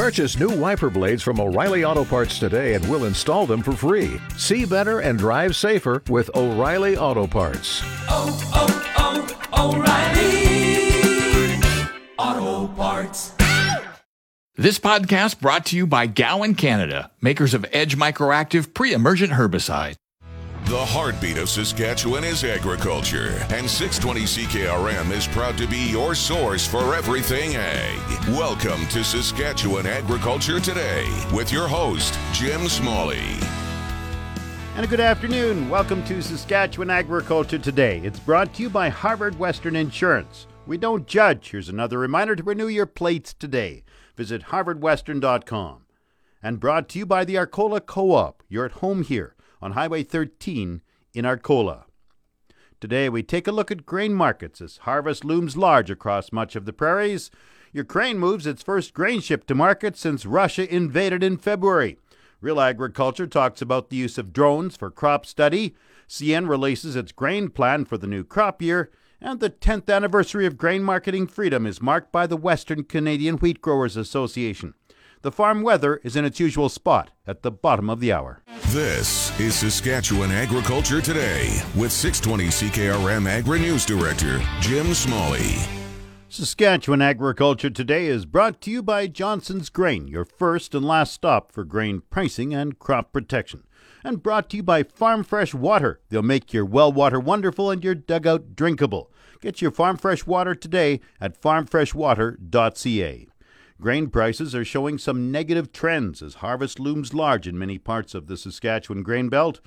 Purchase new wiper blades from O'Reilly Auto Parts today and we'll install them for free. See better and drive safer with O'Reilly Auto Parts. Oh, oh, oh, O'Reilly Auto Parts. This podcast brought to you by Gowan Canada, makers of Edge Microactive pre-emergent herbicide. The heartbeat of Saskatchewan is agriculture, and 620 CKRM is proud to be your source for everything ag. Welcome to Saskatchewan Agriculture Today with your host, Jim Smalley. And a good afternoon. Welcome to Saskatchewan Agriculture Today. It's brought to you by Harvard Western Insurance. We don't judge. Here's another reminder to renew your plates today. Visit harvardwestern.com. And brought to you by the Arcola Co op. You're at home here on Highway 13 in Arcola. Today we take a look at grain markets as harvest looms large across much of the prairies. Ukraine moves its first grain ship to market since Russia invaded in February. Real Agriculture talks about the use of drones for crop study. CN releases its grain plan for the new crop year. And the 10th anniversary of grain marketing freedom is marked by the Western Canadian Wheat Growers Association. The farm weather is in its usual spot at the bottom of the hour. This is Saskatchewan Agriculture Today with 620 CKRM Agri News Director Jim Smalley. Saskatchewan Agriculture Today is brought to you by Johnson's Grain, your first and last stop for grain pricing and crop protection. And brought to you by Farm Fresh Water. They'll make your well water wonderful and your dugout drinkable. Get your Farm Fresh Water today at farmfreshwater.ca. Grain prices are showing some negative trends as harvest looms large in many parts of the Saskatchewan grain belt.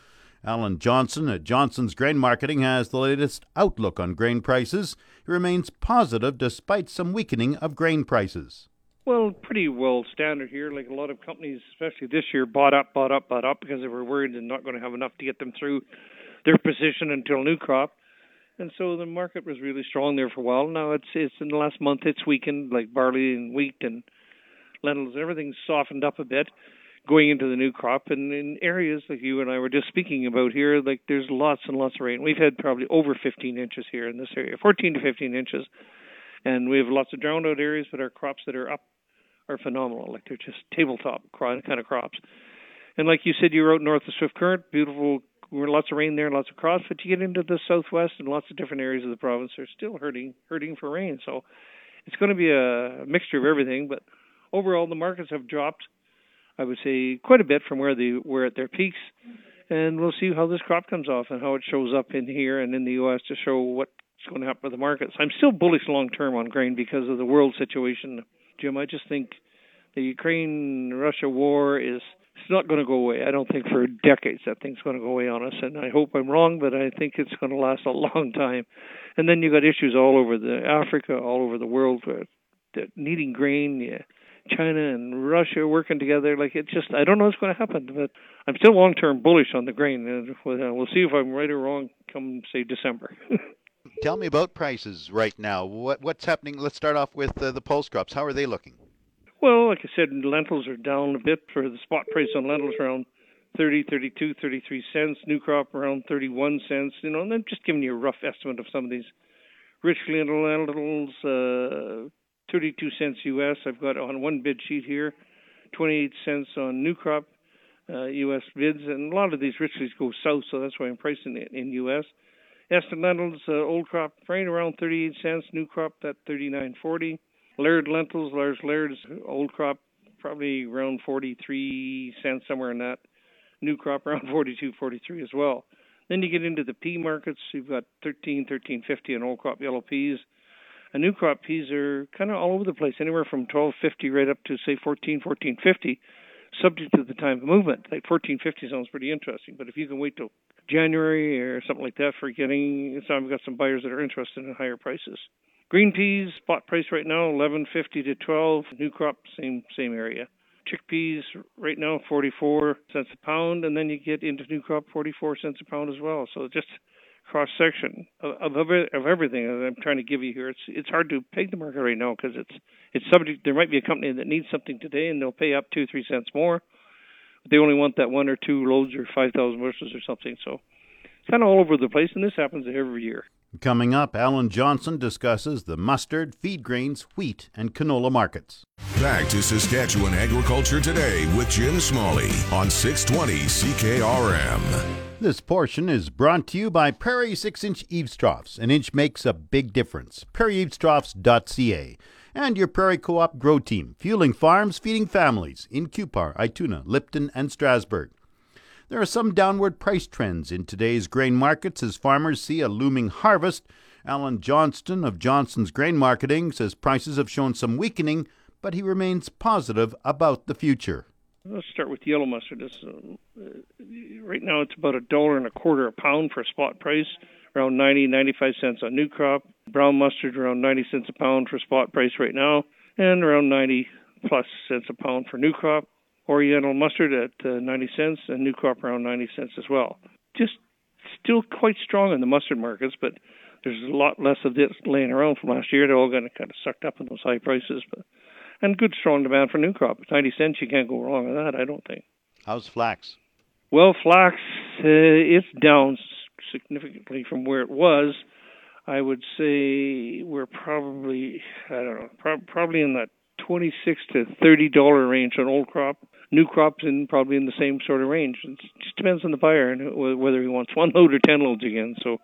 Alan Johnson at Johnson's Grain Marketing has the latest outlook on grain prices. He remains positive despite some weakening of grain prices. Well, pretty well standard here. Like a lot of companies, especially this year, bought up, bought up, bought up because they were worried they're not going to have enough to get them through their position until new crop. And so the market was really strong there for a while. Now it's it's in the last month it's weakened, like barley and wheat and lentils. Everything's softened up a bit going into the new crop. And in areas like you and I were just speaking about here, like there's lots and lots of rain. We've had probably over 15 inches here in this area, 14 to 15 inches. And we have lots of drowned out areas, but our crops that are up are phenomenal. Like they're just tabletop kind of crops. And like you said, you wrote north of Swift Current, beautiful, lots of rain there, lots of crops. But you get into the southwest and lots of different areas of the province are still hurting, hurting for rain. So it's going to be a mixture of everything. But overall, the markets have dropped I would say quite a bit from where they were at their peaks. And we'll see how this crop comes off and how it shows up in here and in the U.S. to show what's going to happen with the markets. I'm still bullish long term on grain because of the world situation, Jim. I just think the Ukraine Russia war is it's not going to go away. I don't think for decades that thing's going to go away on us, and I hope I'm wrong, but I think it's going to last a long time. And then you got issues all over the Africa, all over the world, where needing grain. Yeah, China and Russia working together. Like it just, I don't know what's going to happen, but I'm still long term bullish on the grain. And we'll see if I'm right or wrong come say December. Tell me about prices right now. What what's happening? Let's start off with uh, the pulse crops. How are they looking? Well, like I said, lentils are down a bit for the spot price on lentils around 30, 32, 33 cents. New crop around 31 cents. You know, and I'm just giving you a rough estimate of some of these rich lentils. Uh, 32 cents US. I've got on one bid sheet here, 28 cents on new crop uh, US bids, and a lot of these Richleas go south, so that's why I'm pricing it in US. Eston lentils, uh, old crop right around 38 cents, new crop at 39.40. Laird lentils, large lairds, old crop probably around 43 cents somewhere in that. New crop around 42.43 as well. Then you get into the pea markets. You've got 13, 13.50 on old crop yellow peas. A new crop peas are kind of all over the place, anywhere from 12.50 right up to say 14, 14.50, subject to the time of movement. Like 14.50 sounds pretty interesting, but if you can wait till January or something like that for getting, so I've got some buyers that are interested in higher prices. Green peas spot price right now 11.50 to 12. New crop same same area. Chickpeas right now 44 cents a pound, and then you get into new crop 44 cents a pound as well. So just cross section of, of of everything that I'm trying to give you here. It's it's hard to peg the market right now because it's it's subject. There might be a company that needs something today and they'll pay up two three cents more. But they only want that one or two loads or five thousand bushels or something. So it's kind of all over the place, and this happens every year. Coming up, Alan Johnson discusses the mustard, feed grains, wheat, and canola markets. Back to Saskatchewan Agriculture Today with Jim Smalley on 620 CKRM. This portion is brought to you by Prairie 6 inch eaves troughs. An inch makes a big difference. PrairieEavesTroughs.ca. And your Prairie Co op Grow Team, fueling farms, feeding families in Cupar, Ituna, Lipton, and Strasbourg. There are some downward price trends in today's grain markets as farmers see a looming harvest. Alan Johnson of Johnson's Grain Marketing says prices have shown some weakening, but he remains positive about the future. Let's start with yellow mustard. Uh, right now, it's about a dollar and a quarter a pound for spot price, around 90, 95 cents on new crop. Brown mustard around 90 cents a pound for spot price right now, and around 90 plus cents a pound for new crop. Oriental mustard at uh, 90 cents, and new crop around 90 cents as well. Just still quite strong in the mustard markets, but there's a lot less of this laying around from last year. They're all going to kind of sucked up in those high prices, but and good strong demand for new crop. 90 cents, you can't go wrong with that, I don't think. How's flax? Well, flax, uh, it's down significantly from where it was. I would say we're probably, I don't know, pro- probably in that 26 to 30 dollar range on old crop. New crops in probably in the same sort of range. It just depends on the buyer and whether he wants one load or 10 loads again. So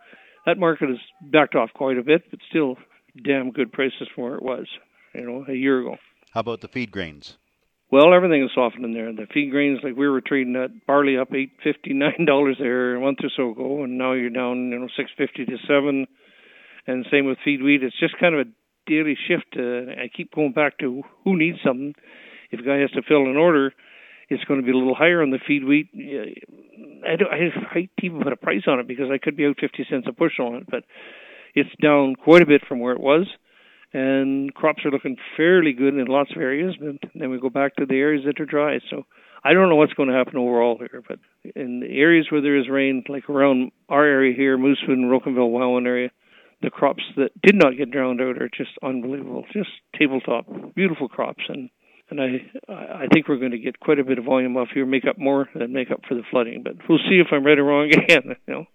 that market has backed off quite a bit, but still damn good prices from where it was, you know, a year ago. How about the feed grains? Well, everything is softened in there. The feed grains, like we were trading at barley up eight fifty nine dollars there a month or so ago, and now you're down, you know, six fifty to seven. And same with feed wheat. It's just kind of a daily shift. Uh, I keep going back to who needs something. If a guy has to fill an order, it's going to be a little higher on the feed wheat. I don't. I hate to even put a price on it because I could be out fifty cents a bushel on it, but it's down quite a bit from where it was and crops are looking fairly good in lots of areas. But then we go back to the areas that are dry. So I don't know what's going to happen overall here, but in the areas where there is rain, like around our area here, Moosomin and Rocanville, Welwyn area, the crops that did not get drowned out are just unbelievable, just tabletop, beautiful crops, and and I I think we're going to get quite a bit of volume off here, make up more than make up for the flooding. But we'll see if I'm right or wrong again. You know.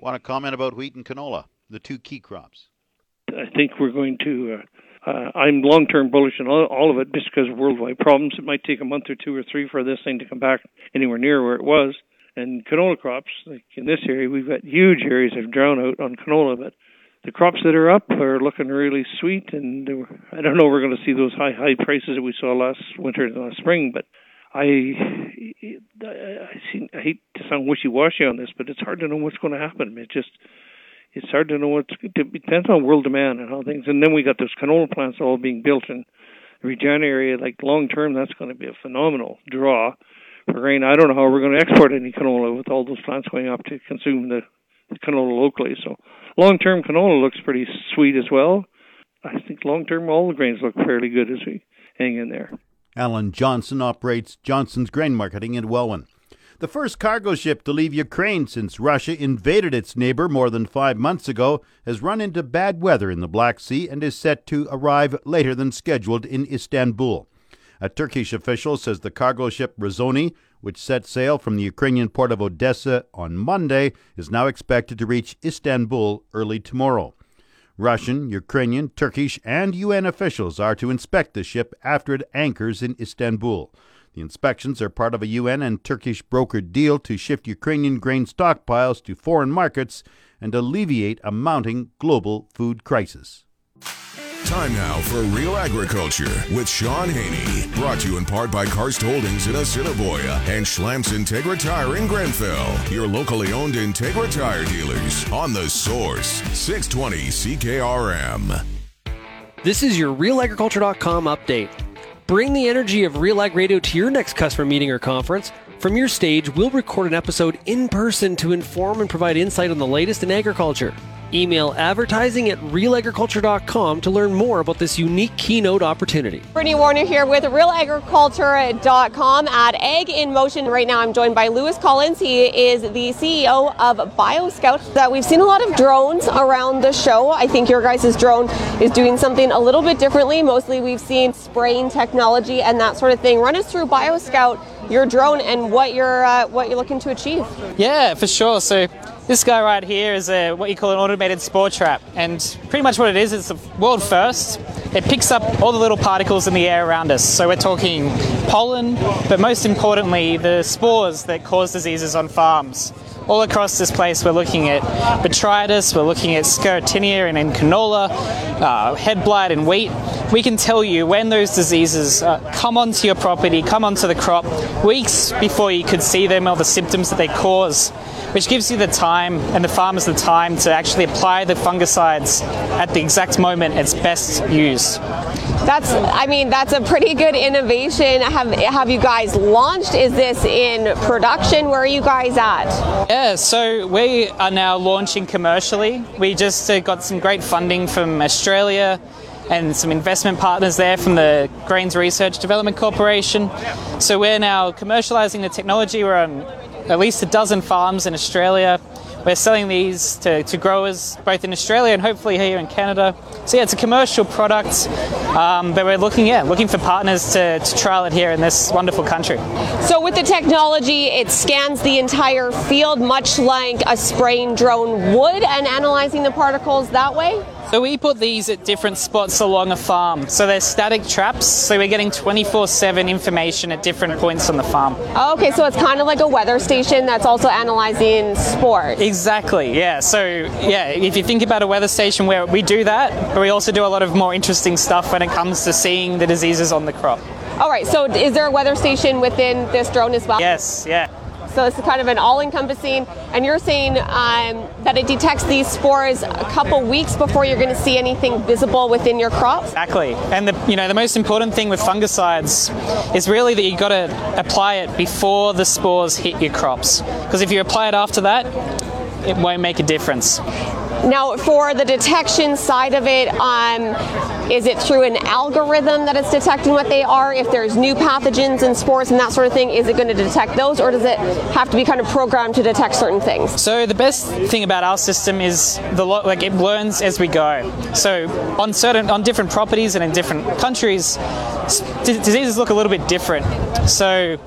Want to comment about wheat and canola, the two key crops? I think we're going to. Uh, uh, I'm long-term bullish on all, all of it, just because of worldwide problems. It might take a month or two or three for this thing to come back anywhere near where it was. And canola crops, like in this area, we've got huge areas of drown out on canola, but the crops that are up are looking really sweet. And I don't know we're going to see those high high prices that we saw last winter and last spring, but I I, see, I hate to sound wishy-washy on this, but it's hard to know what's going to happen. It just it's hard to know what's it depends on world demand and how things and then we got those canola plants all being built in the Regina area like long term that's going to be a phenomenal draw for grain I don't know how we're going to export any canola with all those plants going up to consume the canola locally so long term canola looks pretty sweet as well. I think long term all the grains look fairly good as we hang in there. Alan Johnson operates Johnson's Grain Marketing in Welwyn the first cargo ship to leave Ukraine since Russia invaded its neighbor more than five months ago has run into bad weather in the Black Sea and is set to arrive later than scheduled in Istanbul. A Turkish official says the cargo ship Razoni, which set sail from the Ukrainian port of Odessa on Monday, is now expected to reach Istanbul early tomorrow. Russian, Ukrainian, Turkish, and UN officials are to inspect the ship after it anchors in Istanbul. The inspections are part of a UN and Turkish brokered deal to shift Ukrainian grain stockpiles to foreign markets and alleviate a mounting global food crisis. Time now for Real Agriculture with Shaun Haney. Brought to you in part by Karst Holdings in Assiniboia and Schlamps Integra Tire in Grenfell. Your locally owned Integra Tire dealers on the source 620 CKRM. This is your RealAgriculture.com update. Bring the energy of Real Ag Radio to your next customer meeting or conference. From your stage, we'll record an episode in person to inform and provide insight on the latest in agriculture. Email advertising at realagriculture.com to learn more about this unique keynote opportunity. Brittany Warner here with realagriculture.com at Ag in Motion. Right now I'm joined by Lewis Collins. He is the CEO of BioScout. That we've seen a lot of drones around the show. I think your guys' drone is doing something a little bit differently. Mostly we've seen spraying technology and that sort of thing. Run us through BioScout your drone and what you're uh, what you're looking to achieve. Yeah, for sure. So this guy right here is a what you call an automated spore trap, and pretty much what it is, it's a world first. It picks up all the little particles in the air around us. So we're talking pollen, but most importantly, the spores that cause diseases on farms all across this place, we're looking at botrytis, we're looking at sclerotinia and in canola, uh, head blight and wheat. We can tell you when those diseases uh, come onto your property, come onto the crop, weeks before you could see them or the symptoms that they cause, which gives you the time and the farmers the time to actually apply the fungicides at the exact moment it's best used. That's, I mean, that's a pretty good innovation. Have have you guys launched? Is this in production? Where are you guys at? Yeah, so we are now launching commercially. We just uh, got some great funding from Australia and some investment partners there from the Grains Research Development Corporation. So we're now commercializing the technology. We're on at least a dozen farms in Australia. We're selling these to, to growers both in Australia and hopefully here in Canada. So yeah, it's a commercial product, um, but we're looking yeah looking for partners to, to trial it here in this wonderful country. So with the technology, it scans the entire field, much like a spraying drone would, and analyzing the particles that way. So we put these at different spots along a farm. So they're static traps. So we're getting 24/7 information at different points on the farm. Okay, so it's kind of like a weather station that's also analyzing sport. Exactly. Yeah. So yeah, if you think about a weather station where we do that, but we also do a lot of more interesting stuff when it comes to seeing the diseases on the crop. All right. So is there a weather station within this drone as well? Yes. Yeah. So it's kind of an all-encompassing, and you're saying um, that it detects these spores a couple weeks before you're going to see anything visible within your crop. Exactly, and the you know the most important thing with fungicides is really that you've got to apply it before the spores hit your crops, because if you apply it after that, it won't make a difference. Now, for the detection side of it, um, is it through an algorithm that it's detecting what they are? If there's new pathogens and spores and that sort of thing, is it going to detect those, or does it have to be kind of programmed to detect certain things? So the best thing about our system is the lo- like it learns as we go. So on certain on different properties and in different countries, d- diseases look a little bit different. So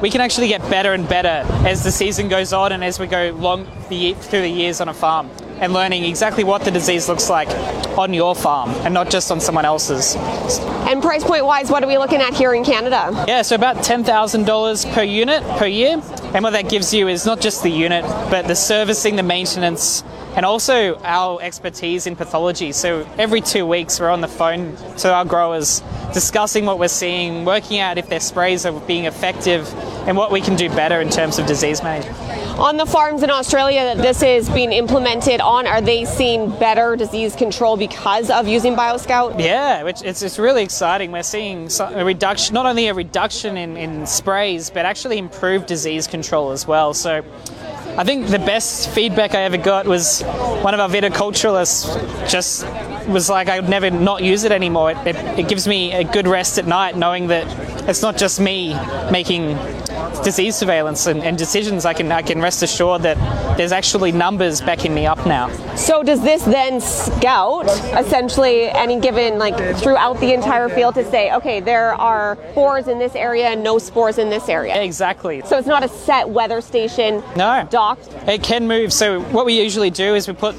we can actually get better and better as the season goes on and as we go long the, through the years on a farm and learning exactly what the disease looks like on your farm and not just on someone else's. And price point wise, what are we looking at here in Canada? Yeah, so about $10,000 per unit per year. And what that gives you is not just the unit, but the servicing, the maintenance, and also our expertise in pathology. So every two weeks, we're on the phone to our growers, discussing what we're seeing, working out if their sprays are being effective, and what we can do better in terms of disease management. On the farms in Australia that this is being implemented on, are they seeing better disease control because of using BioScout? Yeah, which it's, it's really exciting. We're seeing a reduction, not only a reduction in, in sprays, but actually improved disease control as well. So I think the best feedback I ever got was one of our viticulturalists just was like, I would never not use it anymore. It, it, it gives me a good rest at night knowing that it's not just me making disease surveillance and, and decisions. I can, I can rest assured that there's actually numbers backing me up now. So does this then scout essentially any given like throughout the entire field to say, okay, there are spores in this area and no spores in this area? Exactly. So it's not a set weather station No. docked. It can move. So what we usually do is we put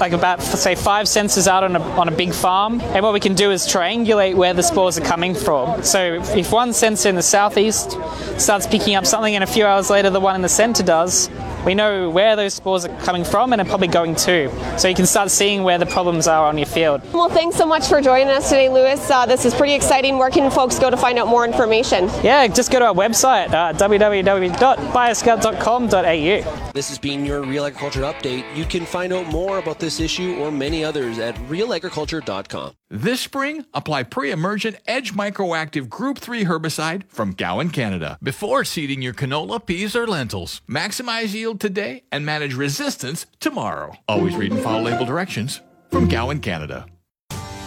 like about say five sensors out on a, on a big farm, and what we can do is triangulate where the spores are coming from. So if, if one sensor in the southeast starts picking up something, and a few hours later the one in the center does, we know where those spores are coming from and are probably going to. So you can start seeing where the problems are on your field. Well, thanks so much for joining us today, Lewis. Uh, this is pretty exciting. Where can folks go to find out more information? Yeah, just go to our website, uh, www.bioscout.com.au. This has been your Real Agriculture Update. You can find out more about this issue or many others at realagriculture.com. This spring, apply pre-emergent Edge Microactive Group 3 herbicide from Gowan, Canada, before seeding your canola, peas, or lentils. Maximize yield today and manage resistance tomorrow. Always read and follow label directions from Gowan, Canada.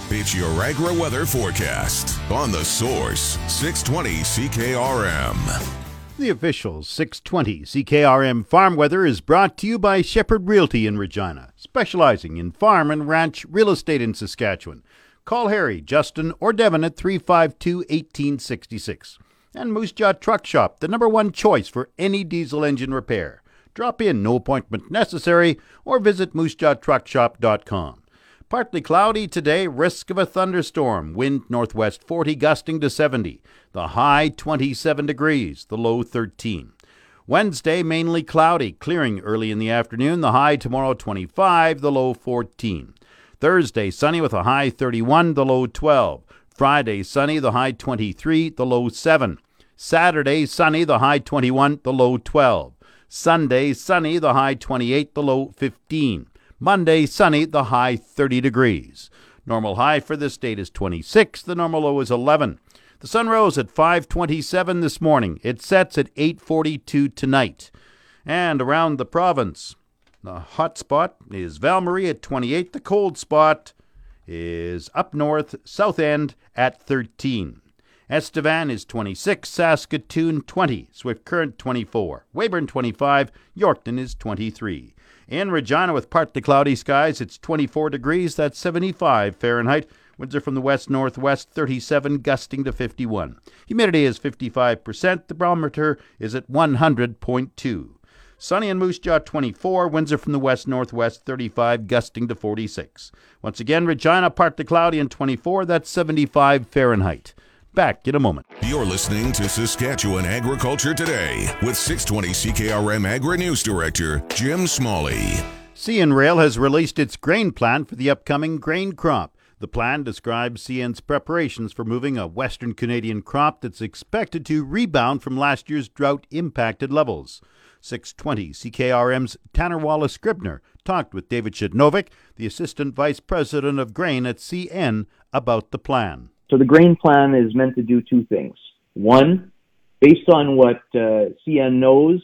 It's your Agra weather forecast on the source 620 CKRM. The official 620 CKRM farm weather is brought to you by Shepherd Realty in Regina, specializing in farm and ranch real estate in Saskatchewan. Call Harry, Justin, or Devin at 352 1866. And Moose Jaw Truck Shop, the number one choice for any diesel engine repair. Drop in, no appointment necessary, or visit moosejawtruckshop.com. Partly cloudy today, risk of a thunderstorm, wind northwest 40 gusting to 70, the high 27 degrees, the low 13. Wednesday, mainly cloudy, clearing early in the afternoon, the high tomorrow 25, the low 14. Thursday, sunny with a high 31, the low 12. Friday, sunny, the high 23, the low 7. Saturday, sunny, the high 21, the low 12. Sunday, sunny, the high 28, the low 15. Monday, sunny, the high 30 degrees. Normal high for this date is 26, the normal low is 11. The sun rose at 5:27 this morning. It sets at 8:42 tonight. And around the province, the hot spot is Val Marie at 28. The cold spot is up north, Southend at 13. Estevan is 26, Saskatoon 20, Swift Current 24, Weyburn 25, Yorkton is 23. In Regina, with partly cloudy skies, it's 24 degrees, that's 75 Fahrenheit. Winds are from the west northwest, 37, gusting to 51. Humidity is 55%. The barometer is at 100.2. Sunny and Moose Jaw 24, winds are from the west northwest, 35, gusting to 46. Once again, Regina partly cloudy and 24, that's 75 Fahrenheit. Back in a moment. You're listening to Saskatchewan Agriculture Today with 620 CKRM Agri News Director Jim Smalley. CN Rail has released its grain plan for the upcoming grain crop. The plan describes CN's preparations for moving a Western Canadian crop that's expected to rebound from last year's drought impacted levels. 620 CKRM's Tanner Wallace Scribner talked with David Przednowek, the Assistant Vice President of Grain at CN, about the plan. So the grain plan is meant to do two things. One, based on what uh, CN knows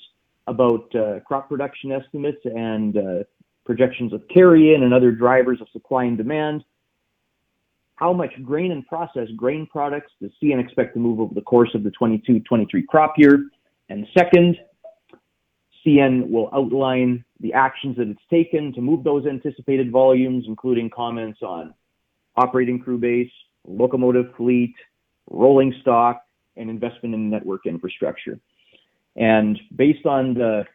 about uh, crop production estimates and uh, projections of carry in and other drivers of supply and demand, how much grain and processed grain products does CN expect to move over the course of the 22-23 crop year? And second, CN will outline the actions that it's taken to move those anticipated volumes, including comments on operating crew base, locomotive fleet, rolling stock, and investment in network infrastructure. And based on the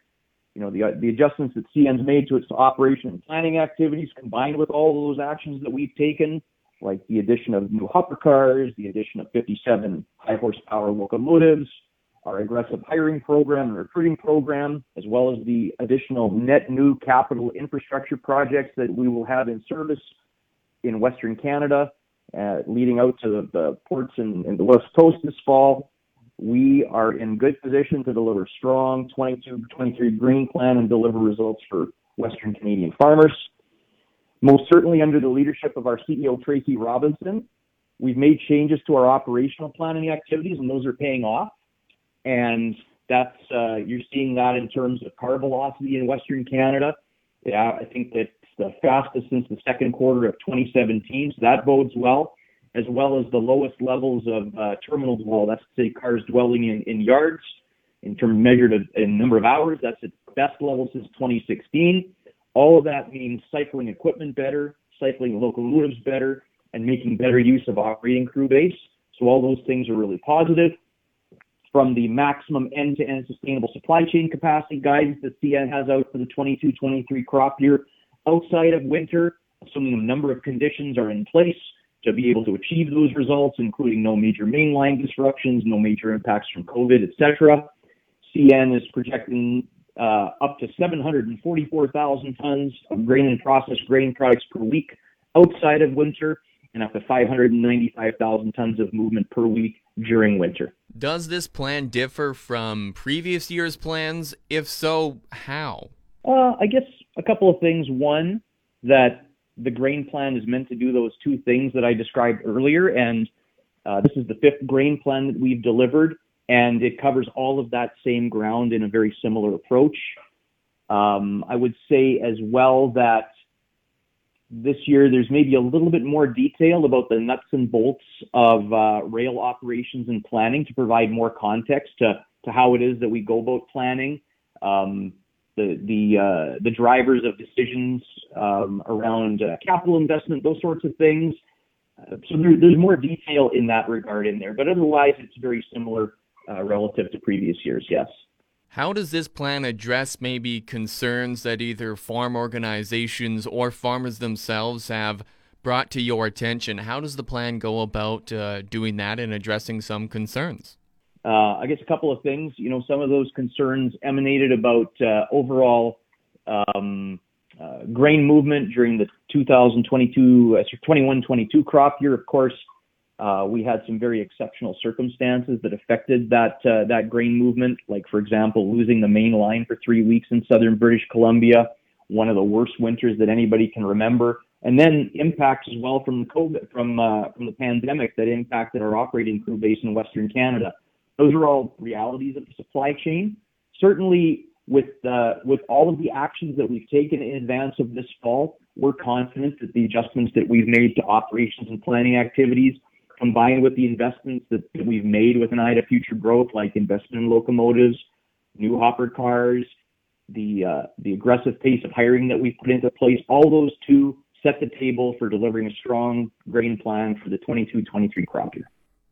you know the the adjustments that CN's made to its operation and planning activities, combined with all those actions that we've taken, like the addition of new hopper cars, the addition of 57 high horsepower locomotives, our aggressive hiring program and recruiting program, as well as the additional net new capital infrastructure projects that we will have in service in Western Canada, uh, leading out to the, ports in, in, the West Coast this fall. We are in good position to deliver strong 22-23 green plan and deliver results for Western Canadian farmers. Most certainly under the leadership of our CEO, Tracy Robinson, we've made changes to our operational planning activities and those are paying off. And that's, uh, you're seeing that in terms of car velocity in Western Canada. Yeah, I think that the fastest since the second quarter of 2017. So that bodes well, as well as the lowest levels of uh, terminal dwell. That's to say cars dwelling in, in yards in terms measured in number of hours. That's its best level since 2016. All of that means cycling equipment better, cycling locomotives better, and making better use of operating crew base. So all those things are really positive. From the maximum end-to-end sustainable supply chain capacity guidance that CN has out for the 22-23 crop year, outside of winter, assuming a number of conditions are in place to be able to achieve those results, including no major mainline disruptions, no major impacts from COVID, etc. CN is projecting uh, up to 744,000 tons of grain and processed grain products per week outside of winter, and up to 595,000 tons of movement per week during winter. Does this plan differ from previous year's plans? If so, how? Uh, I guess a couple of things. One, that the grain plan is meant to do those two things that I described earlier, and uh, this is the fifth grain plan that we've delivered, and it covers all of that same ground in a very similar approach. Um, I would say as well that this year there's maybe a little bit more detail about the nuts and bolts of uh, rail operations and planning to provide more context to, to how it is that we go about planning. Um, the the uh, the drivers of decisions um, around uh, capital investment, those sorts of things. Uh, so there, there's more detail in that regard in there, but otherwise it's very similar uh, relative to previous years. Yes. How does this plan address maybe concerns that either farm organizations or farmers themselves have brought to your attention? How does the plan go about uh, doing that and addressing some concerns? Uh, I guess a couple of things. You know, some of those concerns emanated about uh, overall um, uh, grain movement during the 2022, 21-22 uh, crop year. Of course, uh, we had some very exceptional circumstances that affected that uh, that grain movement, like for example, losing the main line for three weeks in southern British Columbia, one of the worst winters that anybody can remember, and then impacts as well from COVID, from uh, from the pandemic that impacted our operating crew base in Western Canada. Those are all realities of the supply chain. Certainly, with uh, with all of the actions that we've taken in advance of this fall, we're confident that the adjustments that we've made to operations and planning activities combined with the investments that, we've made with an eye to future growth, like investment in locomotives, new hopper cars, the uh, the aggressive pace of hiring that we've put into place, all those two set the table for delivering a strong grain plan for the 22-23 crop year.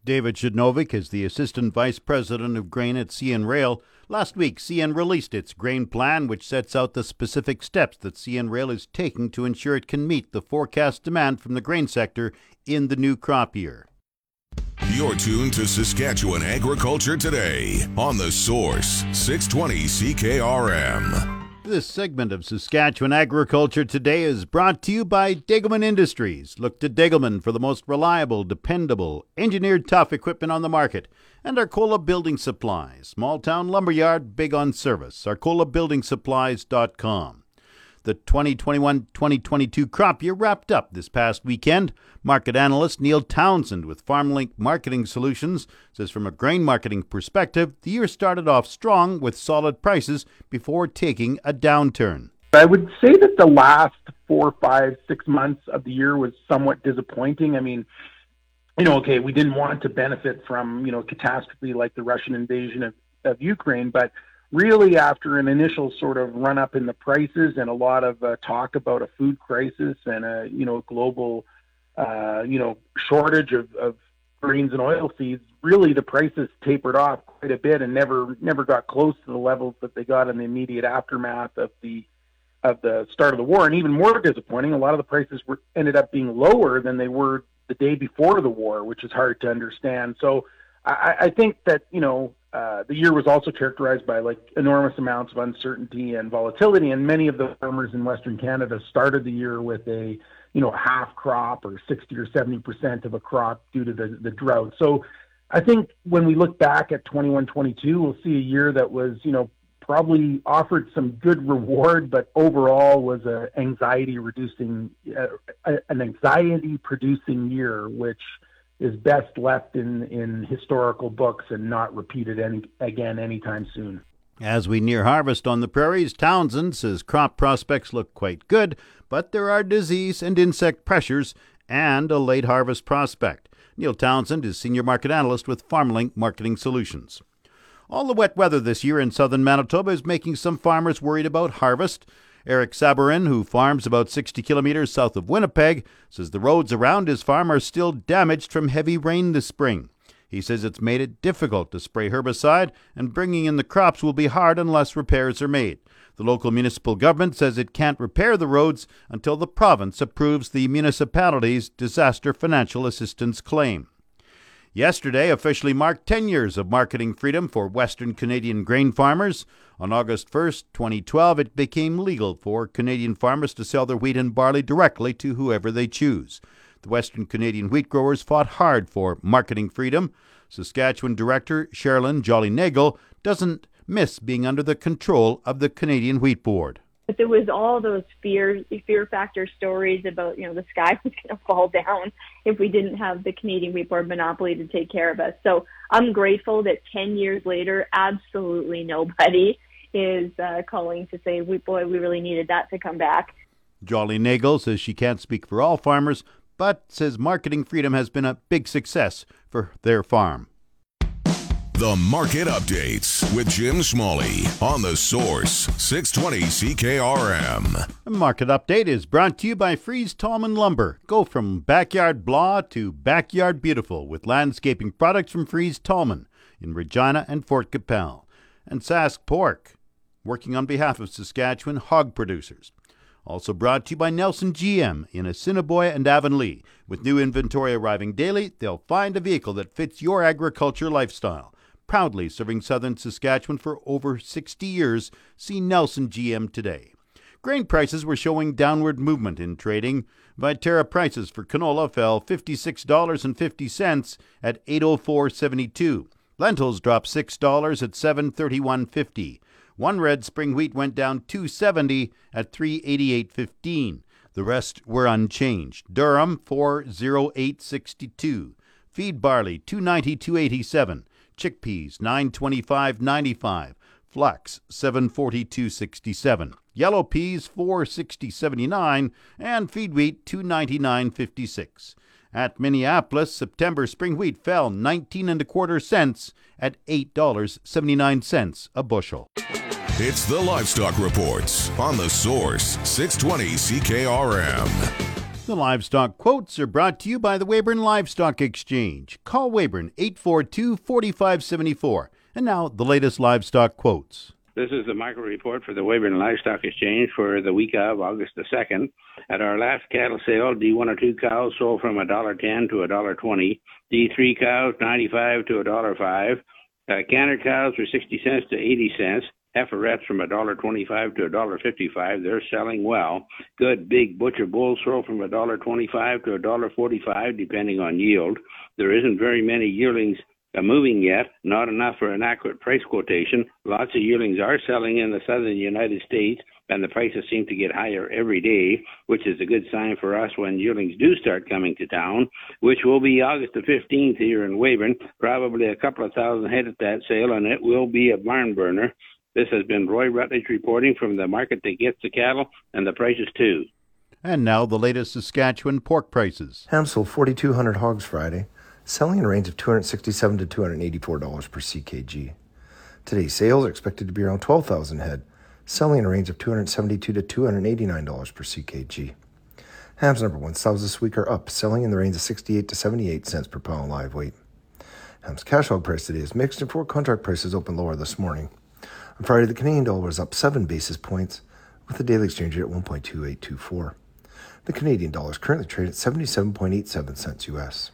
David Przednowek is the Assistant Vice President of Grain at CN Rail. Last week, CN released its grain plan, which sets out the specific steps that CN Rail is taking to ensure it can meet the forecast demand from the grain sector in the new crop year. You're tuned to Saskatchewan Agriculture Today on The Source, 620 CKRM. This segment of Saskatchewan Agriculture Today is brought to you by Degelman Industries. Look to Degelman for the most reliable, dependable, engineered tough equipment on the market. And Arcola Building Supplies, small town lumberyard, big on service. ArcolaBuildingSupplies.com. The 2021 2022 crop year wrapped up this past weekend. Market analyst Neil Townsend with FarmLink Marketing Solutions says from a grain marketing perspective, the year started off strong with solid prices before taking a downturn. I would say that the last four, five, six months of the year was somewhat disappointing. I mean, you know, okay, we didn't want to benefit from, you know, catastrophe like the Russian invasion of, of Ukraine, but really after an initial sort of run up in the prices and a lot of uh, talk about a food crisis and a you know global uh, you know shortage of, of grains and oil seeds, really the prices tapered off quite a bit and never never got close to the levels that they got in the immediate aftermath of the of the start of the war. And even more disappointing, a lot of the prices were ended up being lower than they were the day before the war, which is hard to understand. So I, I think that you know uh, the year was also characterized by like enormous amounts of uncertainty and volatility, and many of the farmers in Western Canada started the year with a you know half crop or 60 or 70 percent of a crop due to the, the drought. So I think when we look back at 21 22, we'll see a year that was you know probably offered some good reward, but overall was a anxiety reducing uh, an anxiety producing year, which is best left in, in historical books and not repeated any, again anytime soon. As we near harvest on the prairies, Townsend says crop prospects look quite good, but there are disease and insect pressures and a late harvest prospect. Neil Townsend is Senior Market Analyst with FarmLink Marketing Solutions. All the wet weather this year in southern Manitoba is making some farmers worried about harvest. Eric Sabarin, who farms about 60 kilometers south of Winnipeg, says the roads around his farm are still damaged from heavy rain this spring. He says it's made it difficult to spray herbicide, and bringing in the crops will be hard unless repairs are made. The local municipal government says it can't repair the roads until the province approves the municipality's disaster financial assistance claim. Yesterday officially marked 10 years of marketing freedom for Western Canadian grain farmers. On August 1, 2012, it became legal for Canadian farmers to sell their wheat and barley directly to whoever they choose. The Western Canadian wheat growers fought hard for marketing freedom. Saskatchewan director Sherilyn Jolly Nagel doesn't miss being under the control of the Canadian Wheat Board. But there was all those fear fear factor stories about you know the sky was going to fall down if we didn't have the Canadian Wheat Board monopoly to take care of us. So I'm grateful that 10 years later, absolutely nobody is uh, calling to say, we, boy, we really needed that to come back. Jolly Nagel says she can't speak for all farmers, but says marketing freedom has been a big success for their farm. The Market Updates with Jim Smalley on the Source 620 CKRM. The Market Update is brought to you by Fries Tallman Lumber. Go from backyard blah to backyard beautiful with landscaping products from Fries Tallman. in Regina and Fort Qu'Appelle. And Sask Pork, working on behalf of Saskatchewan hog producers. Also brought to you by Nelson GM in Assiniboia and Avonlea. With new inventory arriving daily, they'll find a vehicle that fits your agriculture lifestyle. Proudly serving southern Saskatchewan for over 60 years, see Nelson GM today. Grain prices were showing downward movement in trading. Viterra prices for canola fell $56.50 at 804.72. Lentils dropped $6 at 731.50. One red spring wheat went down 270 at 388.15. The rest were unchanged. Durum 408.62. Feed barley 292.87. Chickpeas 925.95. Flax 742.67. Yellow peas 460.79 and feed wheat 299.56. At Minneapolis, September spring wheat fell 19 and a quarter cents at $8.79 a bushel. It's the Livestock Reports on the Source 620 CKRM. The livestock quotes are brought to you by the Weyburn Livestock Exchange. Call Weyburn 842 4574. And now the latest livestock quotes. This is the micro report for the Weyburn Livestock Exchange for the week of August the 2nd. At our last cattle sale, D102 cows sold from $1.10 to $1.20. D3 cows, 95 to $1.05. Uh, canner cows were 60 cents to 80 cents. Heiferettes from $1.25 to $1.55. They're selling well. Good big butcher bulls sold from $1.25 to $1.45, depending on yield. There isn't very many yearlings uh, moving yet, not enough for an accurate price quotation. Lots of yearlings are selling in the southern United States, and the prices seem to get higher every day, which is a good sign for us when yearlings do start coming to town, which will be August the 15th here in Weyburn. Probably a couple of thousand head at that sale, and it will be a barn burner. This has been Roy Rutledge reporting from the market that gets the cattle and the prices too. And now the latest Saskatchewan pork prices. Ham sold 4,200 hogs Friday, selling in a range of 267 to $284 per CKG. Today's sales are expected to be around 12,000 head, selling in a range of 272 to $289 per CKG. Hams number one sales this week are up, selling in the range of 68 to 78 cents per pound live weight. Ham's cash hog price today is mixed, and four contract prices open lower this morning. On Friday, the Canadian dollar was up 7 basis points, with the daily exchange rate at 1.2824. The Canadian dollar is currently trading at 77.87 cents US.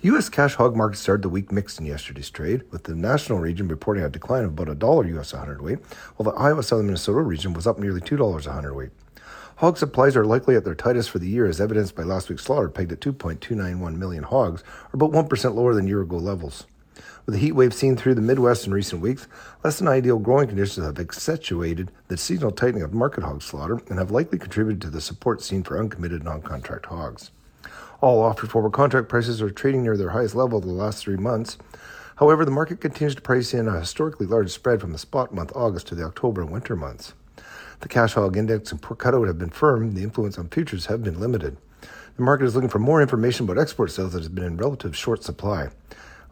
U.S. cash hog markets started the week mixed in yesterday's trade, with the national region reporting a decline of about a dollar U.S. a hundredweight, while the Iowa Southern Minnesota region was up nearly two dollars a hundredweight. Hog supplies are likely at their tightest for the year, as evidenced by last week's slaughter pegged at 2.291 million hogs, or about 1% lower than year ago levels. With the heat wave seen through the Midwest in recent weeks, less than ideal growing conditions have accentuated the seasonal tightening of market hog slaughter and have likely contributed to the support seen for uncommitted non contract hogs. All offered forward contract prices are trading near their highest level of the last three months. However, the market continues to price in a historically large spread from the spot month August to the October and winter months. The cash hog index and cutout have been firm, the influence on futures have been limited. The market is looking for more information about export sales that has been in relative short supply.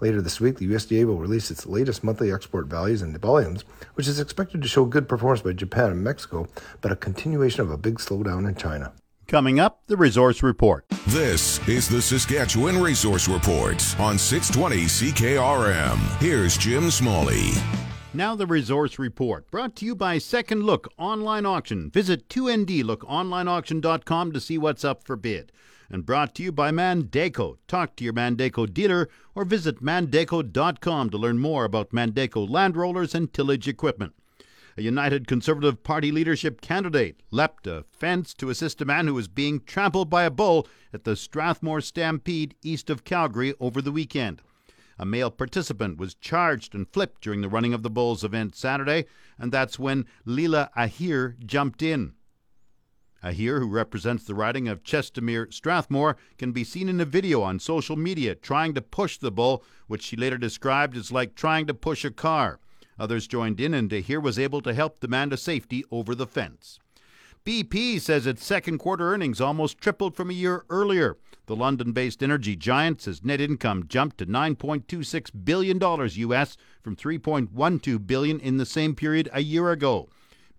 Later this week, the USDA will release its latest monthly export values and volumes, which is expected to show good performance by Japan and Mexico, but a continuation of a big slowdown in China. Coming up, the Resource Report. This is the Saskatchewan Resource Report on 620 CKRM. Here's Jim Smalley. Now, the Resource Report, brought to you by Second Look Online Auction. Visit 2ndlookonlineauction.com to see what's up for bid. And brought to you by Mandako. Talk to your Mandako dealer or visit mandako.com to learn more about Mandako land rollers and tillage equipment. A United Conservative Party leadership candidate leapt a fence to assist a man who was being trampled by a bull at the Strathmore Stampede east of Calgary over the weekend. A male participant was charged and flipped during the running of the Bulls event Saturday, and that's when Leela Aheer jumped in. Aheer, who represents the riding of Chestermere Strathmore, can be seen in a video on social media trying to push the bull, which she later described as like trying to push a car. Others joined in, and Aheer was able to help the man to safety over the fence. BP says its second quarter earnings almost tripled from a year earlier. The London based energy giant says net income jumped to $9.26 billion US from 3.12 billion in the same period a year ago.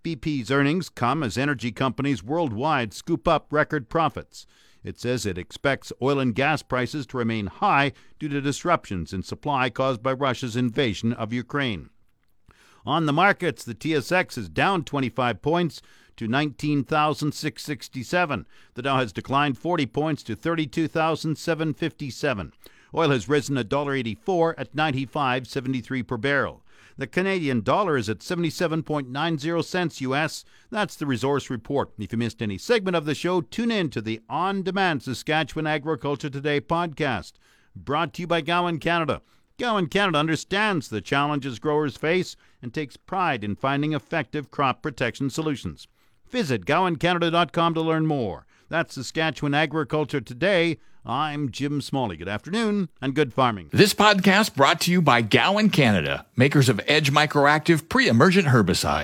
BP's earnings come as energy companies worldwide scoop up record profits. It says it expects oil and gas prices to remain high due to disruptions in supply caused by Russia's invasion of Ukraine. On the markets, the TSX is down 25 points to 19,667. The Dow has declined 40 points to 32,757. Oil has risen $1.84 at 95.73 per barrel. The Canadian dollar is at 77.90 cents US. That's the resource report. If you missed any segment of the show, tune in to the on demand Saskatchewan Agriculture Today podcast, brought to you by Gowan Canada. Gowan Canada understands the challenges growers face and takes pride in finding effective crop protection solutions. Visit gowancanada.com to learn more. That's Saskatchewan Agriculture Today. I'm Jim Smalley. Good afternoon and good farming. This podcast brought to you by Gowan Canada, makers of Edge MicroActiv pre emergent herbicide.